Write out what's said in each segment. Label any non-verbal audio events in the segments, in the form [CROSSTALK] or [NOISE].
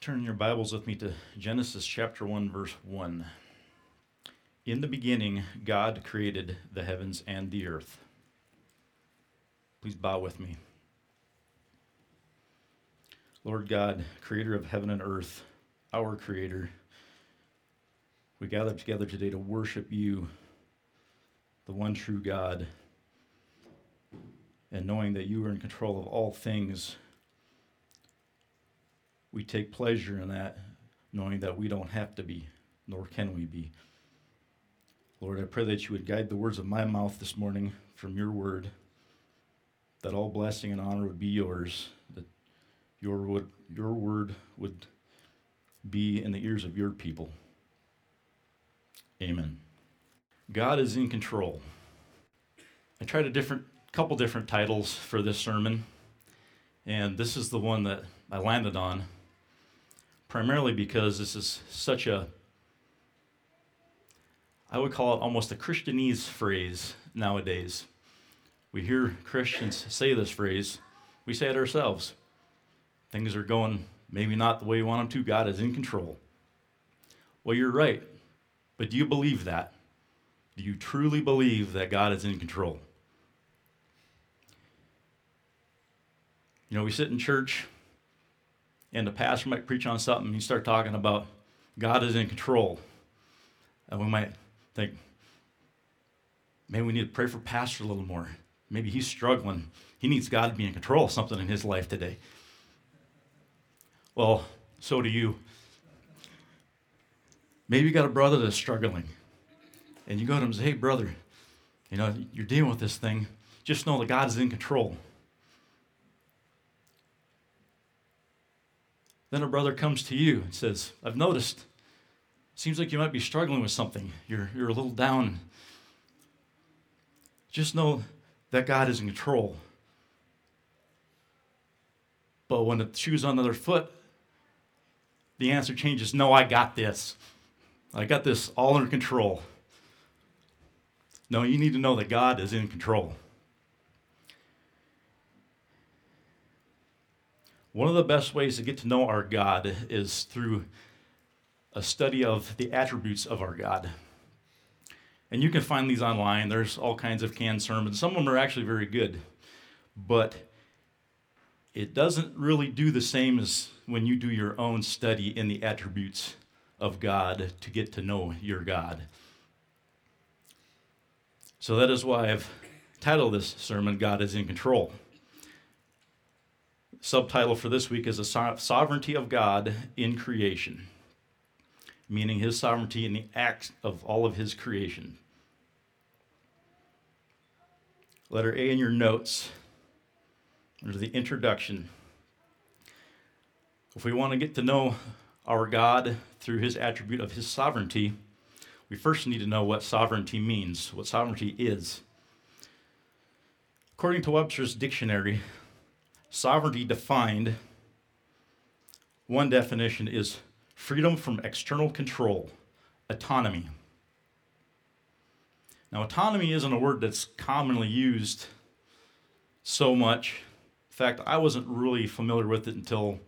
Turn your Bibles with me to Genesis chapter 1, verse 1. In the beginning, God created the heavens and the earth. Please bow with me. Lord God, creator of heaven and earth, our creator, we gather together today to worship you, the one true God, and knowing that you are in control of all things we take pleasure in that, knowing that we don't have to be, nor can we be. Lord, I pray that you would guide the words of my mouth this morning from your word, that all blessing and honor would be yours, that your, would, your word would be in the ears of your people. Amen. God is in control. I tried a different couple different titles for this sermon, and this is the one that I landed on primarily because this is such a, I would call it almost a Christianese phrase nowadays. We hear Christians say this phrase, we say it ourselves. Things are going maybe not the way we want them to. God is in control. Well, you're right. But do you believe that? Do you truly believe that God is in control? You know, we sit in church and the pastor might preach on something, he start talking about God is in control. And we might think, maybe we need to pray for pastor a little more. Maybe he's struggling. He needs God to be in control of something in his life today. Well, so do you. Maybe you got a brother that's struggling. And you go to him and say, hey, brother, you know, you're dealing with this thing. Just know that God is in control. Then a brother comes to you and says, I've noticed, seems like you might be struggling with something. You're, you're a little down. Just know that God is in control. But when the shoe's on the other foot, the answer changes no, I got this. I got this all under control. No, you need to know that God is in control. One of the best ways to get to know our God is through a study of the attributes of our God. And you can find these online. There's all kinds of canned sermons. Some of them are actually very good. But it doesn't really do the same as when you do your own study in the attributes of God to get to know your God. So that is why I've titled this sermon, God is in Control subtitle for this week is the sovereignty of God in creation, meaning his sovereignty in the act of all of his creation. Letter A in your notes, under the introduction. If we want to get to know our God through his attribute of his sovereignty, we first need to know what sovereignty means, what sovereignty is. According to Webster's dictionary, Sovereignty defined, one definition is freedom from external control, autonomy. Now, autonomy isn't a word that's commonly used so much. In fact, I wasn't really familiar with it until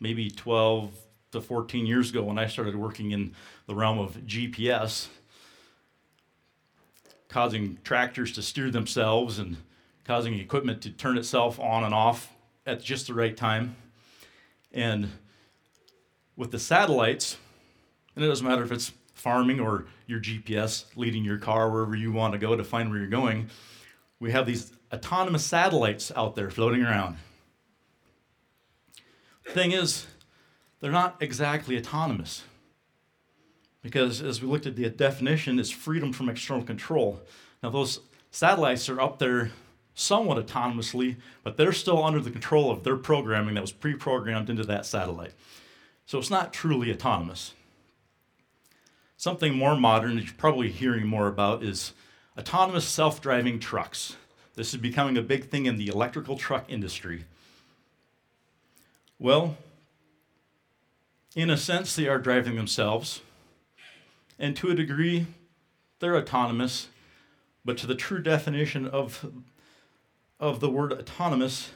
maybe 12 to 14 years ago when I started working in the realm of GPS, causing tractors to steer themselves and causing equipment to turn itself on and off at just the right time. And with the satellites, and it doesn't matter if it's farming or your GPS leading your car wherever you want to go to find where you're going, we have these autonomous satellites out there floating around. Thing is, they're not exactly autonomous. Because as we looked at the definition, it's freedom from external control. Now, those satellites are up there somewhat autonomously, but they're still under the control of their programming that was pre programmed into that satellite. So it's not truly autonomous. Something more modern that you're probably hearing more about is autonomous self driving trucks. This is becoming a big thing in the electrical truck industry. Well, in a sense, they are driving themselves, and to a degree, they're autonomous, but to the true definition of of the word autonomous,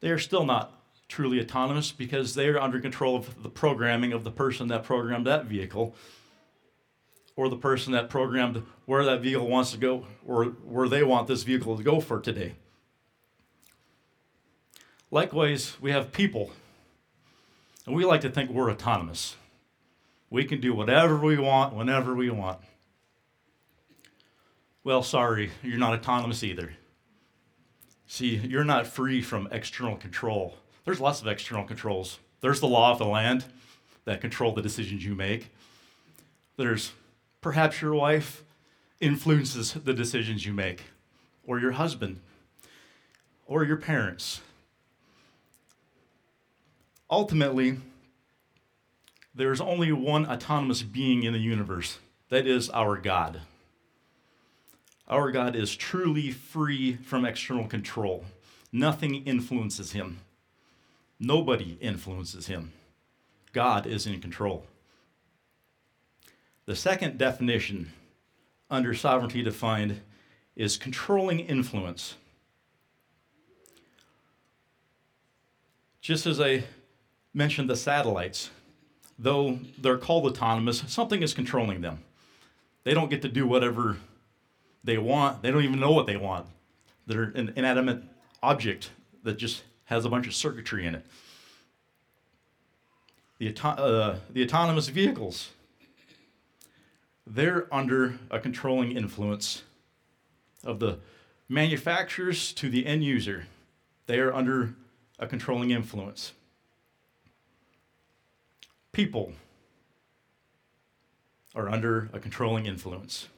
they are still not truly autonomous because they're under control of the programming of the person that programmed that vehicle or the person that programmed where that vehicle wants to go or where they want this vehicle to go for today. Likewise, we have people, and we like to think we're autonomous. We can do whatever we want whenever we want. Well, sorry, you're not autonomous either. See, you're not free from external control. There's lots of external controls. There's the law of the land that control the decisions you make. There's perhaps your wife influences the decisions you make, or your husband, or your parents. Ultimately, there's only one autonomous being in the universe that is our God. Our God is truly free from external control. Nothing influences him. Nobody influences him. God is in control. The second definition under sovereignty defined is controlling influence. Just as I mentioned the satellites, though they're called autonomous, something is controlling them. They don't get to do whatever they want, they don't even know what they want. They're an inanimate object that just has a bunch of circuitry in it. The, uh, the autonomous vehicles, they're under a controlling influence of the manufacturers to the end user. They are under a controlling influence. People are under a controlling influence.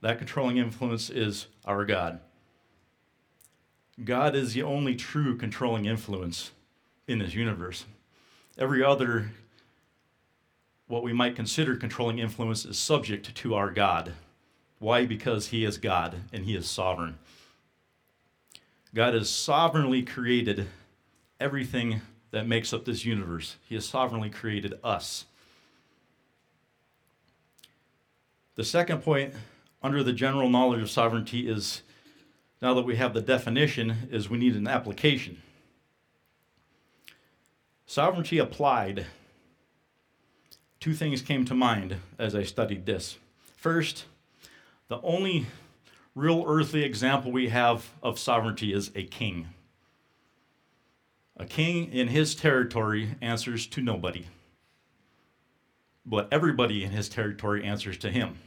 That controlling influence is our God. God is the only true controlling influence in this universe. Every other, what we might consider controlling influence, is subject to our God. Why? Because He is God and He is sovereign. God has sovereignly created everything that makes up this universe, He has sovereignly created us. The second point under the general knowledge of sovereignty is now that we have the definition, is we need an application. Sovereignty applied. Two things came to mind as I studied this. First, the only real earthly example we have of sovereignty is a king. A king in his territory answers to nobody, but everybody in his territory answers to him.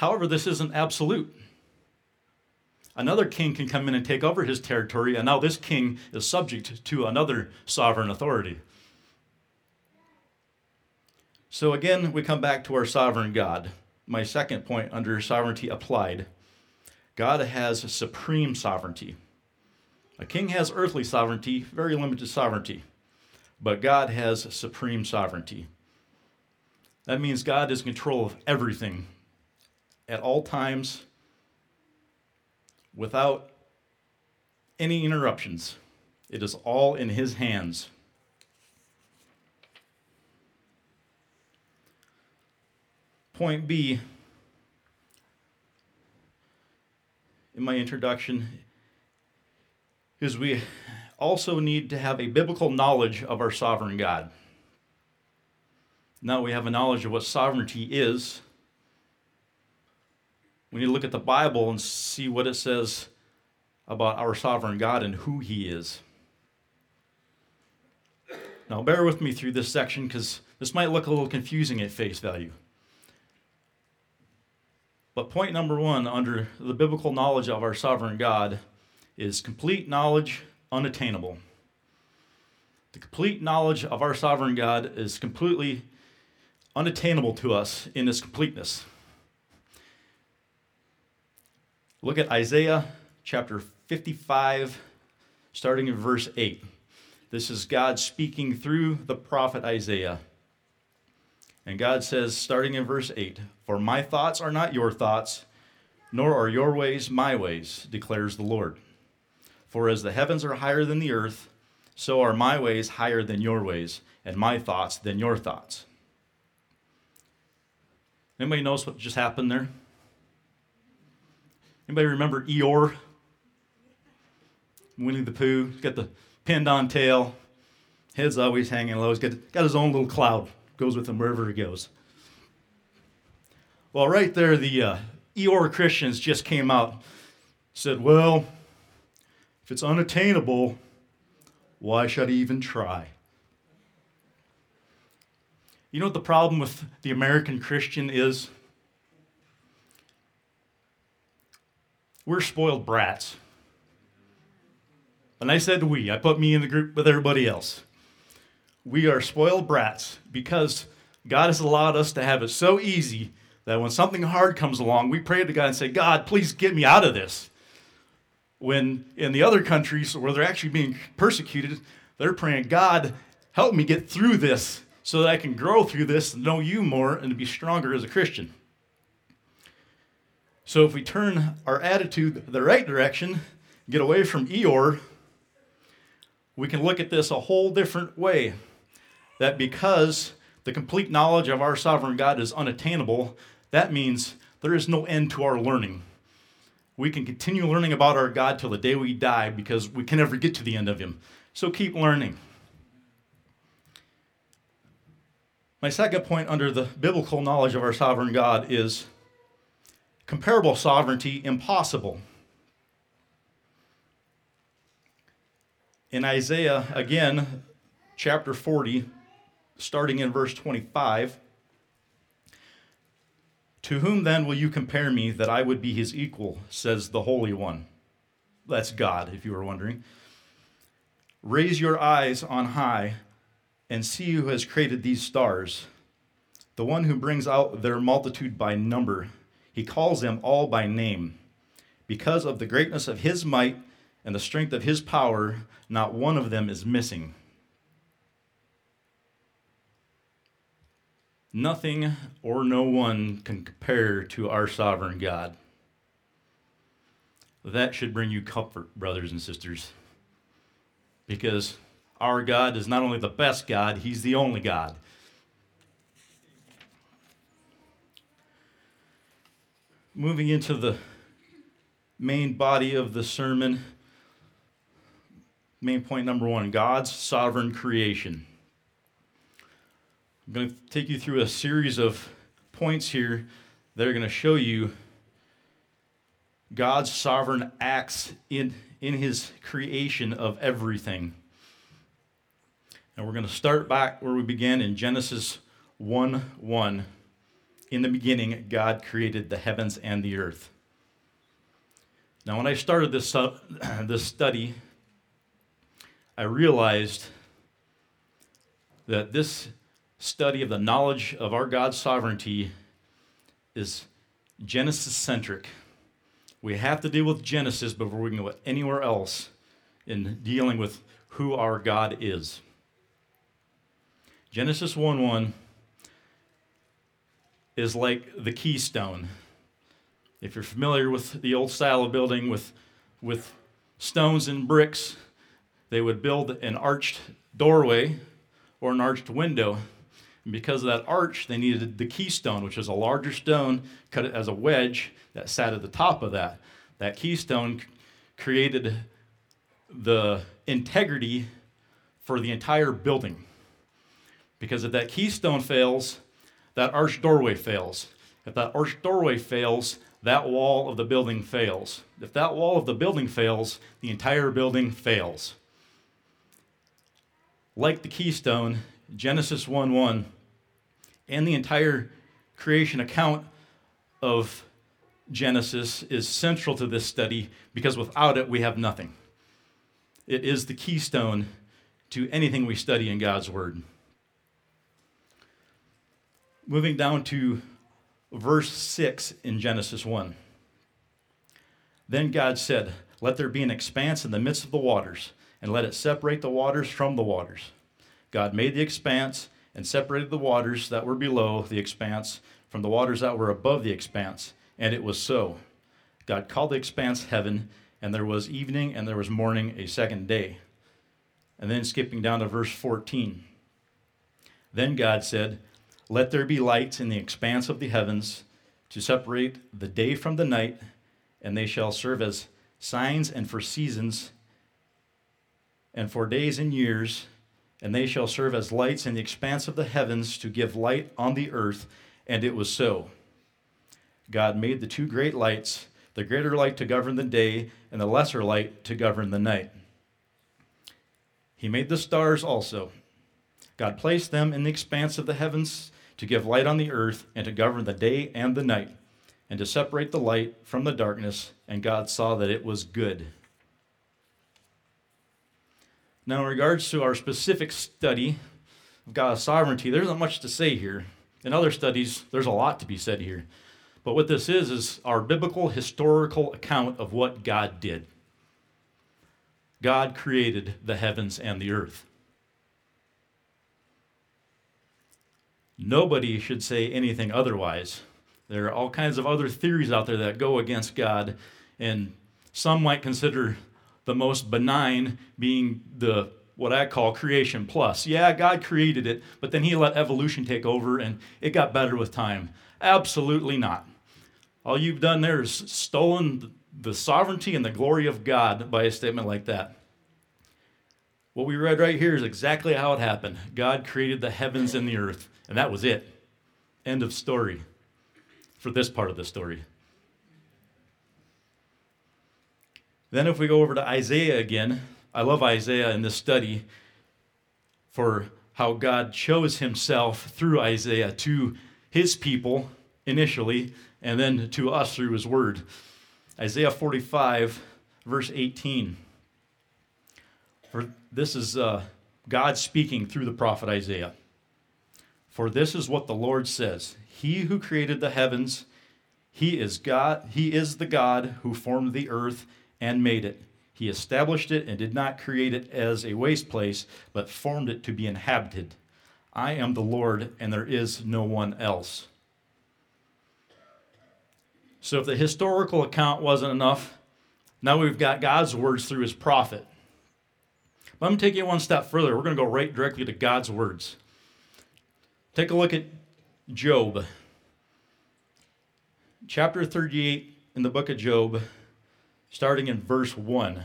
However, this isn't absolute. Another king can come in and take over his territory, and now this king is subject to another sovereign authority. So again, we come back to our sovereign God. My second point under sovereignty applied God has supreme sovereignty. A king has earthly sovereignty, very limited sovereignty, but God has supreme sovereignty. That means God is in control of everything at all times without any interruptions. It is all in His hands. Point B in my introduction is we also need to have a biblical knowledge of our sovereign God. Now we have a knowledge of what sovereignty is we need to look at the Bible and see what it says about our sovereign God and who He is. Now, bear with me through this section because this might look a little confusing at face value. But point number one under the biblical knowledge of our sovereign God is complete knowledge unattainable. The complete knowledge of our sovereign God is completely unattainable to us in its completeness. Look at Isaiah chapter 55, starting in verse 8. This is God speaking through the prophet Isaiah. And God says, starting in verse 8, For my thoughts are not your thoughts, nor are your ways my ways, declares the Lord. For as the heavens are higher than the earth, so are my ways higher than your ways, and my thoughts than your thoughts. Anybody notice what just happened there? Anybody remember Eeyore? Winnie the Pooh. He's got the pinned on tail, head's always hanging low. He's got, got his own little cloud, goes with him wherever he goes. Well, right there, the uh, Eeyore Christians just came out, said, Well, if it's unattainable, why should I even try? You know what the problem with the American Christian is? We're spoiled brats. And I said we, I put me in the group with everybody else. We are spoiled brats because God has allowed us to have it so easy that when something hard comes along, we pray to God and say, God, please get me out of this. When in the other countries where they're actually being persecuted, they're praying, God, help me get through this so that I can grow through this, know you more, and to be stronger as a Christian. So if we turn our attitude the right direction, get away from Eeyore, we can look at this a whole different way. That because the complete knowledge of our sovereign God is unattainable, that means there is no end to our learning. We can continue learning about our God till the day we die because we can never get to the end of Him. So keep learning. My second point under the biblical knowledge of our sovereign God is comparable sovereignty impossible. In Isaiah, again, chapter 40, starting in verse 25, to whom then will you compare me that I would be his equal, says the Holy One? That's God, if you were wondering. Raise your eyes on high and see who has created these stars, the one who brings out their multitude by number. He calls them all by name. Because of the greatness of his might and the strength of his power, not one of them is missing. Nothing or no one can compare to our sovereign God. That should bring you comfort, brothers and sisters, because our God is not only the best God, He's the only God. Moving into the main body of the sermon, main point number one God's sovereign creation. I'm going to take you through a series of points here that are going to show you God's sovereign acts in, in his creation of everything. And we're going to start back where we began in Genesis 1 1. In the beginning, God created the heavens and the earth. Now, when I started this, uh, [CLEARS THROAT] this study, I realized that this study of the knowledge of our God's sovereignty is Genesis centric. We have to deal with Genesis before we can go anywhere else in dealing with who our God is. Genesis 1 1 is like the keystone. If you're familiar with the old style of building with, with stones and bricks, they would build an arched doorway or an arched window. And because of that arch, they needed the keystone, which is a larger stone, cut it as a wedge that sat at the top of that. That keystone created the integrity for the entire building. Because if that keystone fails, that arched doorway fails. If that arched doorway fails, that wall of the building fails. If that wall of the building fails, the entire building fails. Like the keystone, Genesis 1 1, and the entire creation account of Genesis is central to this study because without it, we have nothing. It is the keystone to anything we study in God's Word moving down to verse 6 in Genesis 1. Then God said, Let there be an expanse in the midst of the waters, and let it separate the waters from the waters. God made the expanse and separated the waters that were below the expanse from the waters that were above the expanse, and it was so. God called the expanse heaven, and there was evening and there was morning a second day. And then skipping down to verse 14. Then God said, let there be lights in the expanse of the heavens to separate the day from the night, and they shall serve as signs and for seasons and for days and years, and they shall serve as lights in the expanse of the heavens to give light on the earth. And it was so. God made the two great lights, the greater light to govern the day, and the lesser light to govern the night. He made the stars also. God placed them in the expanse of the heavens to give light on the earth and to govern the day and the night, and to separate the light from the darkness. And God saw that it was good. Now, in regards to our specific study of God's sovereignty, there's not much to say here. In other studies, there's a lot to be said here. But what this is, is our biblical historical account of what God did. God created the heavens and the earth. Nobody should say anything otherwise. There are all kinds of other theories out there that go against God, and some might consider the most benign being the what I call creation plus. Yeah, God created it, but then he let evolution take over and it got better with time. Absolutely not. All you've done there is stolen the sovereignty and the glory of God by a statement like that. What we read right here is exactly how it happened. God created the heavens and the earth, and that was it. End of story for this part of the story. Then, if we go over to Isaiah again, I love Isaiah in this study for how God chose himself through Isaiah to his people initially, and then to us through his word. Isaiah 45, verse 18. For this is uh, God speaking through the prophet Isaiah. For this is what the Lord says He who created the heavens, he is God, he is the God who formed the earth and made it. He established it and did not create it as a waste place, but formed it to be inhabited. I am the Lord, and there is no one else. So, if the historical account wasn't enough, now we've got God's words through his prophet. But I'm going to take you one step further. We're going to go right directly to God's words. Take a look at Job. Chapter 38 in the book of Job starting in verse 1.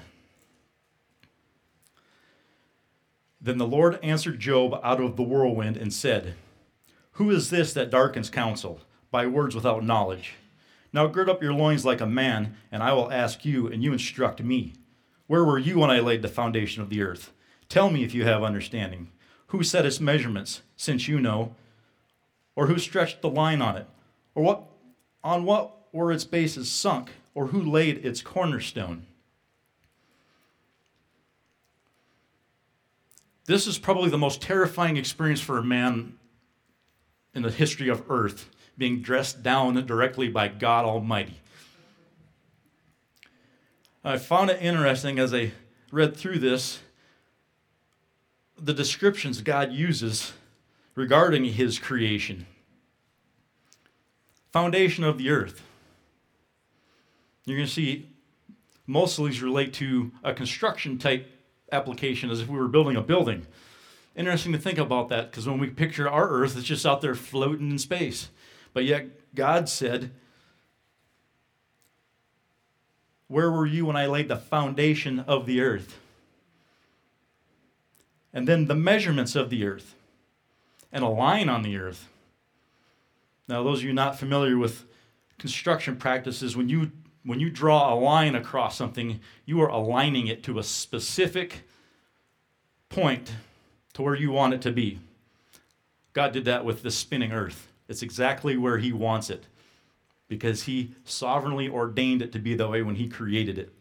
Then the Lord answered Job out of the whirlwind and said, Who is this that darkens counsel by words without knowledge? Now gird up your loins like a man, and I will ask you, and you instruct me. Where were you when I laid the foundation of the earth? Tell me if you have understanding. Who set its measurements, since you know? Or who stretched the line on it? Or what on what were its bases sunk? or who laid its cornerstone? This is probably the most terrifying experience for a man in the history of earth, being dressed down directly by God Almighty. I found it interesting as I read through this the descriptions God uses regarding his creation. Foundation of the earth. You're going to see most of these relate to a construction type application as if we were building a building. Interesting to think about that because when we picture our earth, it's just out there floating in space. But yet, God said, Where were you when I laid the foundation of the earth? And then the measurements of the earth and a line on the earth. Now, those of you not familiar with construction practices, when you when you draw a line across something, you are aligning it to a specific point to where you want it to be. God did that with the spinning earth. It's exactly where He wants it because He sovereignly ordained it to be that way when He created it.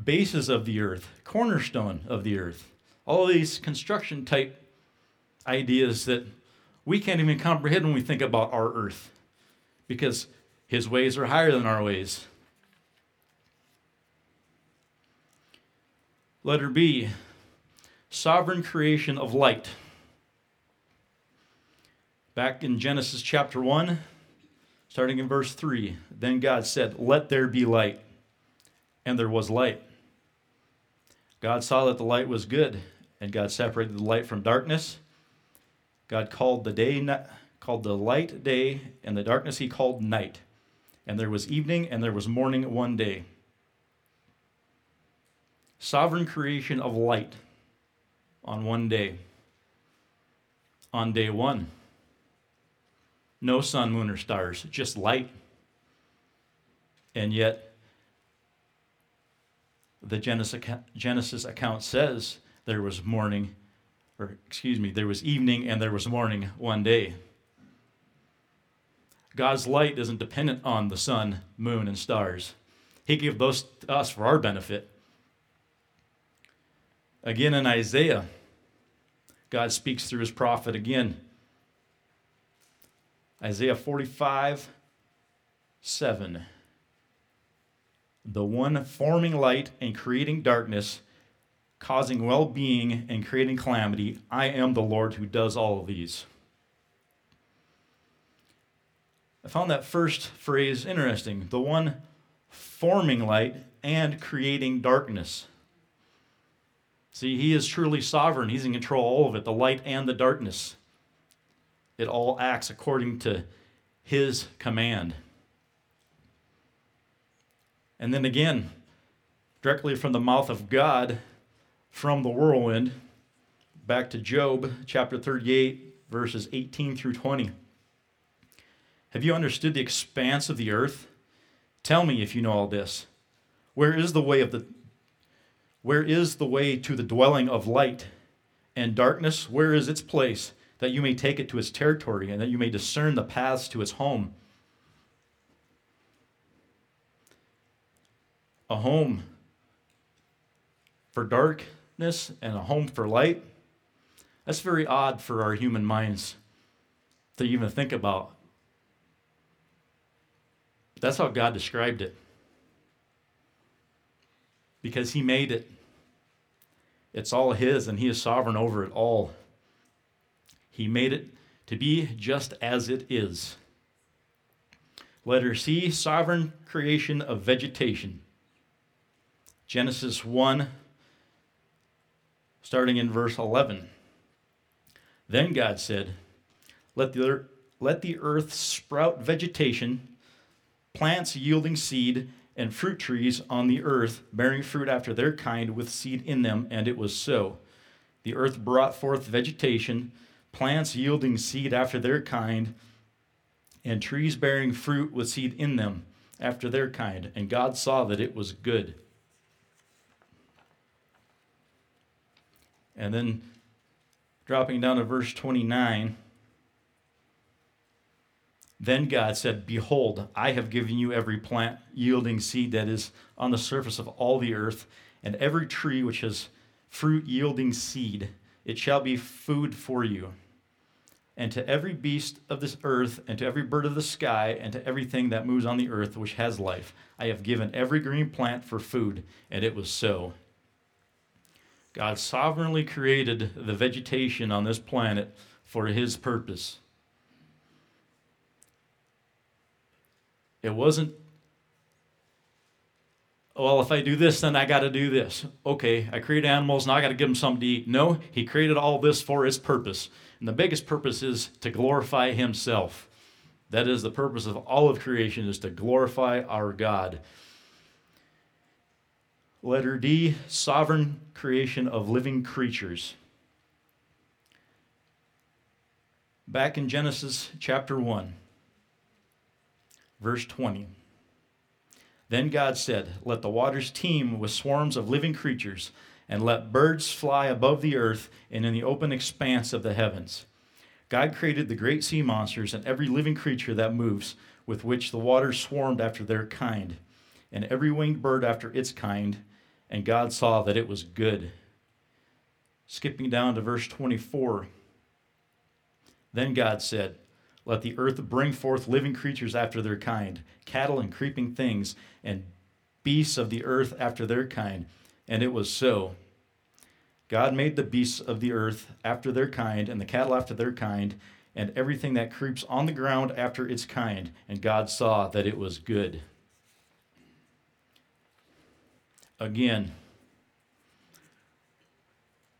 Bases of the earth, cornerstone of the earth, all these construction type ideas that we can't even comprehend when we think about our earth because his ways are higher than our ways. Letter B sovereign creation of light. Back in Genesis chapter 1, starting in verse 3, then God said, Let there be light. And there was light. God saw that the light was good, and God separated the light from darkness. God called the day called the light day, and the darkness he called night and there was evening and there was morning one day. sovereign creation of light on one day. On day one, no sun, moon, or stars, just light. And yet, the Genesis account says there was morning, or excuse me, there was evening and there was morning one day. God's light isn't dependent on the sun, moon, and stars. He gave those to us for our benefit. Again in Isaiah, God speaks through his prophet again. Isaiah 45, 7. The one forming light and creating darkness, causing well being and creating calamity, I am the Lord who does all of these. I found that first phrase interesting. The one forming light and creating darkness. See, he is truly sovereign. He's in control of all of it, the light and the darkness. It all acts according to his command. And then again, directly from the mouth of God, from the whirlwind, back to Job chapter 38, verses 18 through 20. Have you understood the expanse of the earth? Tell me if you know all this. Where is the way of the where is the way to the dwelling of light and darkness? Where is its place that you may take it to its territory and that you may discern the paths to its home? A home for darkness and a home for light. That's very odd for our human minds to even think about. That's how God described it. Because He made it. It's all His, and He is sovereign over it all. He made it to be just as it is. Letter C sovereign creation of vegetation. Genesis 1, starting in verse 11. Then God said, Let the, let the earth sprout vegetation plants yielding seed, and fruit trees on the earth, bearing fruit after their kind with seed in them, and it was so. The earth brought forth vegetation, plants yielding seed after their kind, and trees bearing fruit with seed in them after their kind. And God saw that it was good. And then dropping down to verse 29. Then God said, Behold, I have given you every plant yielding seed that is on the surface of all the earth, and every tree which has fruit yielding seed. It shall be food for you. And to every beast of this earth, and to every bird of the sky, and to everything that moves on the earth which has life, I have given every green plant for food. And it was so. God sovereignly created the vegetation on this planet for his purpose. It wasn't, well, if I do this, then I got to do this. Okay, I create animals, now I got to give them something to eat. No, he created all this for his purpose. And the biggest purpose is to glorify himself. That is the purpose of all of creation is to glorify our God. Letter D, sovereign creation of living creatures. Back in Genesis chapter 1. Verse 20. Then God said, Let the waters teem with swarms of living creatures, and let birds fly above the earth and in the open expanse of the heavens. God created the great sea monsters and every living creature that moves, with which the waters swarmed after their kind, and every winged bird after its kind, and God saw that it was good. Skipping down to verse 24. Then God said, let the earth bring forth living creatures after their kind, cattle and creeping things, and beasts of the earth after their kind. And it was so. God made the beasts of the earth after their kind, and the cattle after their kind, and everything that creeps on the ground after its kind. And God saw that it was good. Again,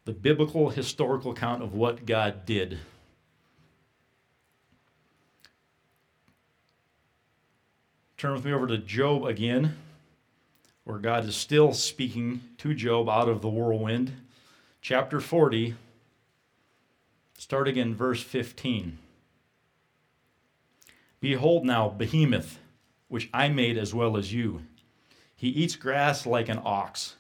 the biblical historical account of what God did. Turn with me over to Job again, where God is still speaking to Job out of the whirlwind. Chapter 40, starting in verse 15. Behold now, Behemoth, which I made as well as you. He eats grass like an ox.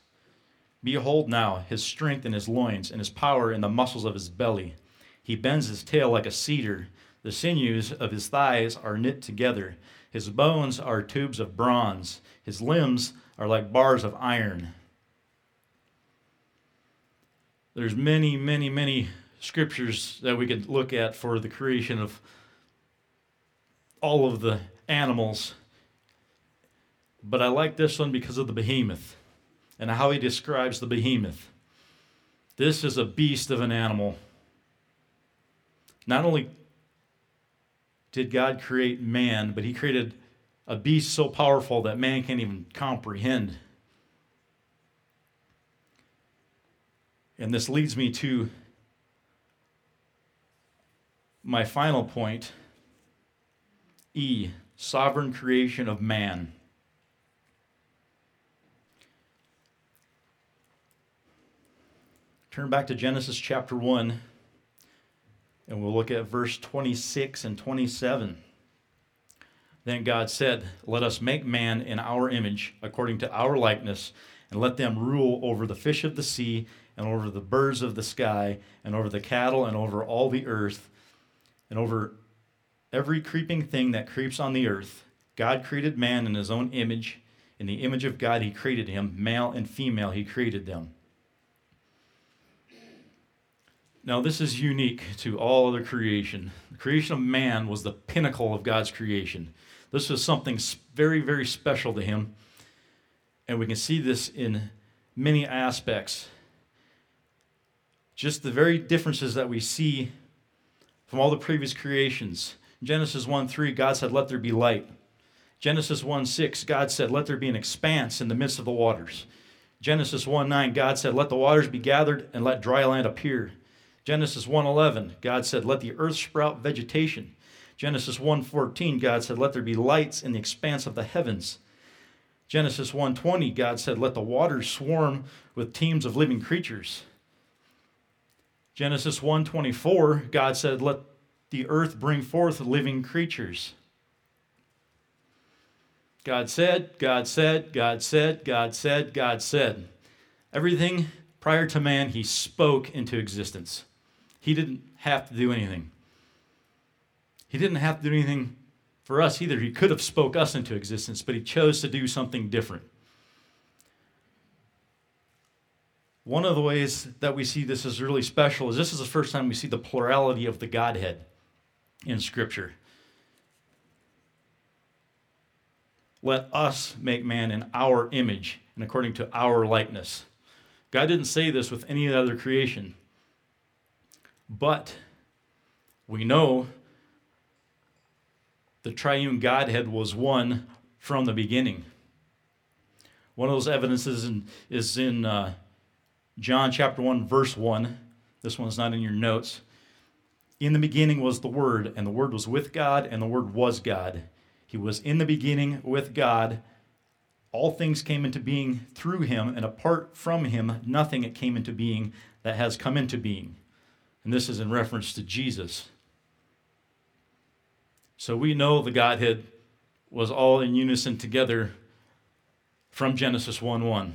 Behold now his strength in his loins, and his power in the muscles of his belly. He bends his tail like a cedar. The sinews of his thighs are knit together. His bones are tubes of bronze. His limbs are like bars of iron. There's many, many, many scriptures that we could look at for the creation of all of the animals. But I like this one because of the behemoth and how he describes the behemoth. This is a beast of an animal. Not only did God create man, but he created a beast so powerful that man can't even comprehend. And this leads me to my final point E, sovereign creation of man. Turn back to Genesis chapter 1, and we'll look at verse 26 and 27. Then God said, Let us make man in our image, according to our likeness, and let them rule over the fish of the sea, and over the birds of the sky, and over the cattle, and over all the earth, and over every creeping thing that creeps on the earth. God created man in his own image. In the image of God, he created him. Male and female, he created them. Now, this is unique to all other creation. The creation of man was the pinnacle of God's creation. This was something very, very special to him. And we can see this in many aspects. Just the very differences that we see from all the previous creations. Genesis 1 3, God said, Let there be light. Genesis 1 6, God said, Let there be an expanse in the midst of the waters. Genesis 1 9, God said, Let the waters be gathered and let dry land appear. Genesis 1:11, God said, "Let the earth sprout vegetation." Genesis 1:14, God said, "Let there be lights in the expanse of the heavens." Genesis 1:20, God said, "Let the waters swarm with teams of living creatures." Genesis 1:24, God said, "Let the earth bring forth living creatures." God said, God said, God said, God said, God said. Everything prior to man, he spoke into existence. He didn't have to do anything. He didn't have to do anything for us either. He could have spoke us into existence, but he chose to do something different. One of the ways that we see this is really special is this is the first time we see the plurality of the Godhead in Scripture. Let us make man in our image and according to our likeness. God didn't say this with any other creation. But we know the triune Godhead was one from the beginning. One of those evidences in, is in uh, John chapter 1, verse 1. This one's not in your notes. In the beginning was the Word, and the Word was with God, and the Word was God. He was in the beginning with God. All things came into being through him, and apart from him, nothing came into being that has come into being. And this is in reference to Jesus. So we know the Godhead was all in unison together from Genesis 1 1.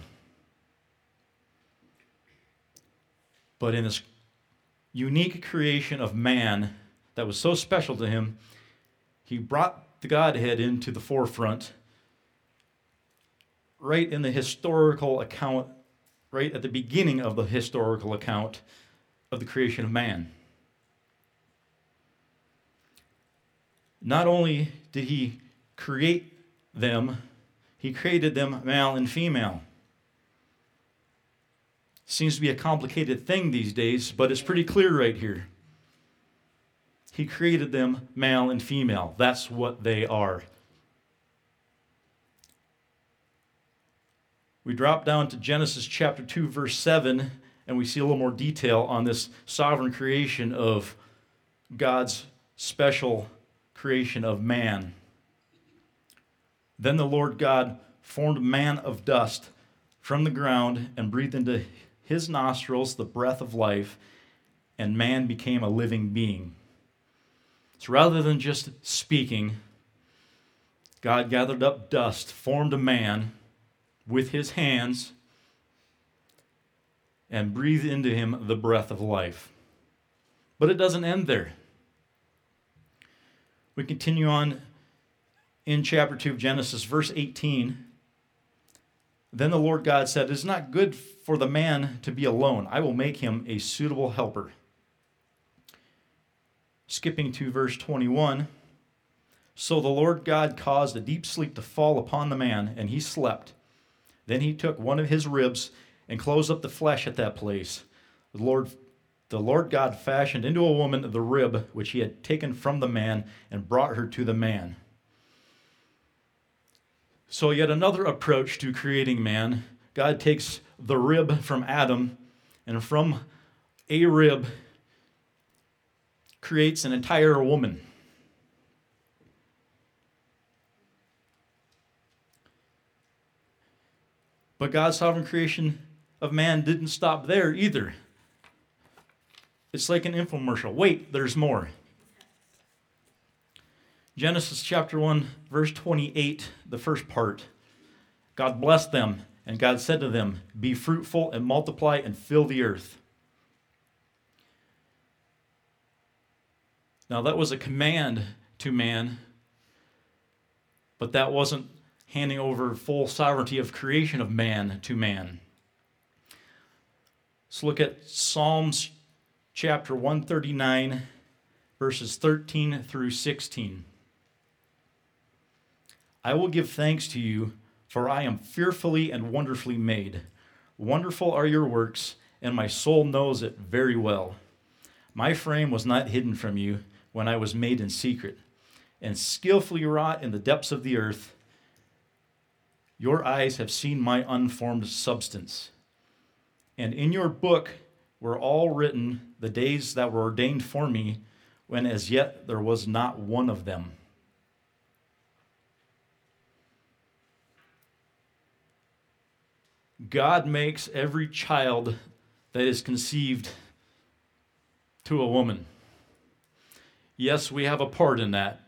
But in this unique creation of man that was so special to him, he brought the Godhead into the forefront right in the historical account, right at the beginning of the historical account of the creation of man. Not only did he create them, he created them male and female. Seems to be a complicated thing these days, but it's pretty clear right here. He created them male and female. That's what they are. We drop down to Genesis chapter 2, verse 7, and we see a little more detail on this sovereign creation of God's special creation of man. Then the Lord God formed man of dust from the ground and breathed into his nostrils the breath of life, and man became a living being. So rather than just speaking, God gathered up dust, formed a man with his hands, and breathed into him the breath of life. But it doesn't end there. We continue on in chapter 2 of Genesis, verse 18. Then the Lord God said, It is not good for the man to be alone. I will make him a suitable helper. Skipping to verse 21. So the Lord God caused a deep sleep to fall upon the man, and he slept. Then he took one of his ribs and close up the flesh at that place. The Lord, the Lord God fashioned into a woman the rib which he had taken from the man and brought her to the man. So, yet another approach to creating man. God takes the rib from Adam, and from a rib creates an entire woman. But God's sovereign creation of man didn't stop there either. It's like an infomercial. Wait, there's more. Genesis chapter 1, verse 28, the first part. God blessed them, and God said to them, Be fruitful and multiply and fill the earth. Now, that was a command to man, but that wasn't handing over full sovereignty of creation of man to man. Let's look at Psalms chapter 139, verses 13 through 16. I will give thanks to you, for I am fearfully and wonderfully made. Wonderful are your works, and my soul knows it very well. My frame was not hidden from you when I was made in secret, and skillfully wrought in the depths of the earth. Your eyes have seen my unformed substance. And in your book were all written the days that were ordained for me, when as yet there was not one of them. God makes every child that is conceived to a woman. Yes, we have a part in that.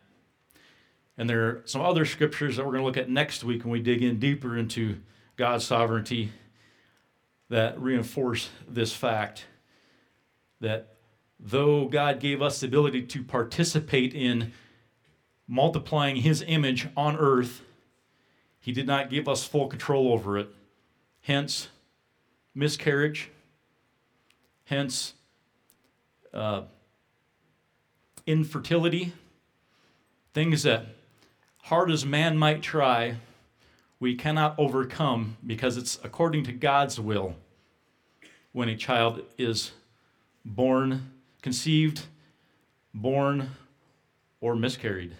And there are some other scriptures that we're going to look at next week when we dig in deeper into God's sovereignty that reinforce this fact that though God gave us the ability to participate in multiplying His image on earth, He did not give us full control over it. Hence, miscarriage, hence, uh, infertility, things that hard as man might try, we cannot overcome because it's according to God's will when a child is born, conceived, born, or miscarried.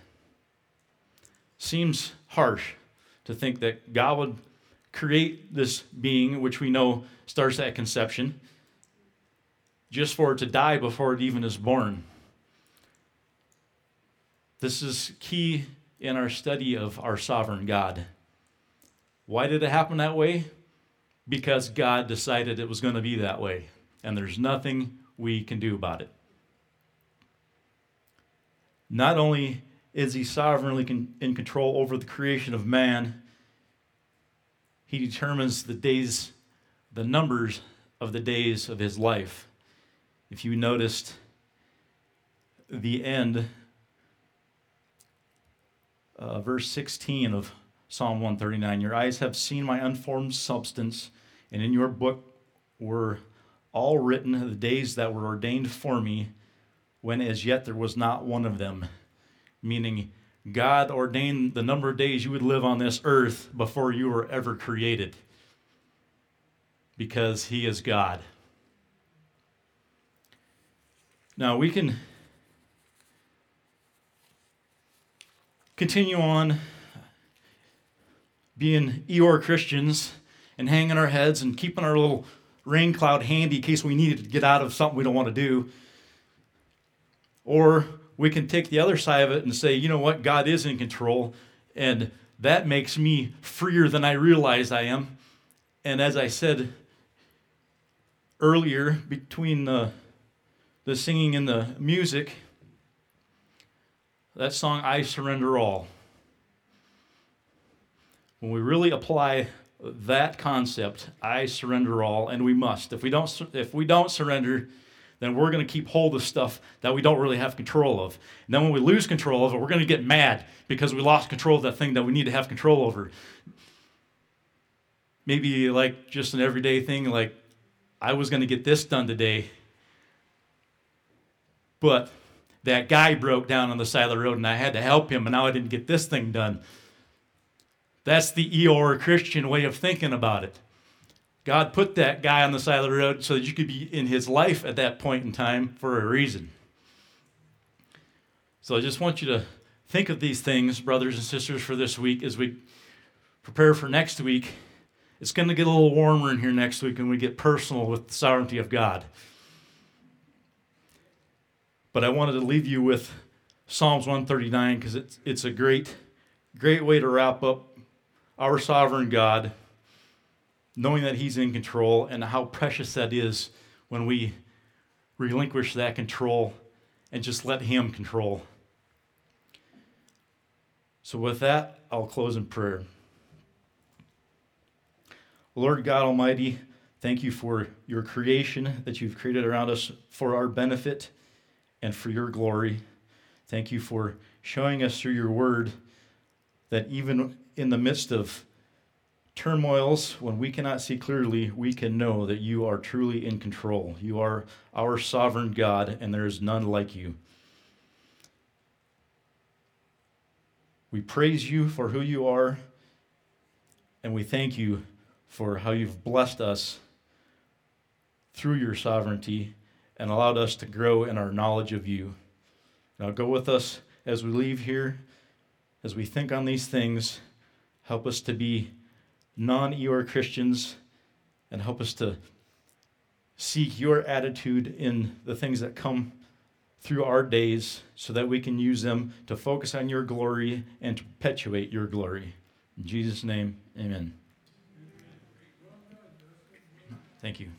Seems harsh to think that God would create this being, which we know starts at conception, just for it to die before it even is born. This is key in our study of our sovereign God. Why did it happen that way? Because God decided it was going to be that way, and there's nothing we can do about it. Not only is he sovereignly in control over the creation of man, he determines the days, the numbers of the days of his life. If you noticed the end uh, verse 16 of Psalm 139 Your eyes have seen my unformed substance, and in your book were all written the days that were ordained for me, when as yet there was not one of them. Meaning, God ordained the number of days you would live on this earth before you were ever created, because He is God. Now, we can continue on being Eeyore Christians and hanging our heads and keeping our little rain cloud handy in case we needed to get out of something we don't want to do. Or we can take the other side of it and say, you know what, God is in control, and that makes me freer than I realize I am. And as I said earlier, between the, the singing and the music, that song, I Surrender All. When we really apply that concept, I surrender all, and we must. If we don't, if we don't surrender, then we're going to keep hold of stuff that we don't really have control of. And then when we lose control of it, we're going to get mad because we lost control of that thing that we need to have control over. Maybe like just an everyday thing, like I was going to get this done today, but that guy broke down on the side of the road and I had to help him, and now I didn't get this thing done. That's the Eeyore Christian way of thinking about it. God put that guy on the side of the road so that you could be in his life at that point in time for a reason. So I just want you to think of these things, brothers and sisters, for this week as we prepare for next week. It's going to get a little warmer in here next week when we get personal with the sovereignty of God. But I wanted to leave you with Psalms 139 because it's, it's a great, great way to wrap up our sovereign God knowing that He's in control and how precious that is when we relinquish that control and just let Him control. So, with that, I'll close in prayer. Lord God Almighty, thank you for your creation that you've created around us for our benefit and for your glory. Thank you for showing us through your word that even in the midst of turmoils, when we cannot see clearly, we can know that you are truly in control. You are our sovereign God, and there is none like you. We praise you for who you are, and we thank you for how you've blessed us through your sovereignty and allowed us to grow in our knowledge of you. Now, go with us as we leave here, as we think on these things. Help us to be non Eeyore Christians and help us to seek your attitude in the things that come through our days so that we can use them to focus on your glory and to perpetuate your glory. In Jesus' name, amen. Thank you.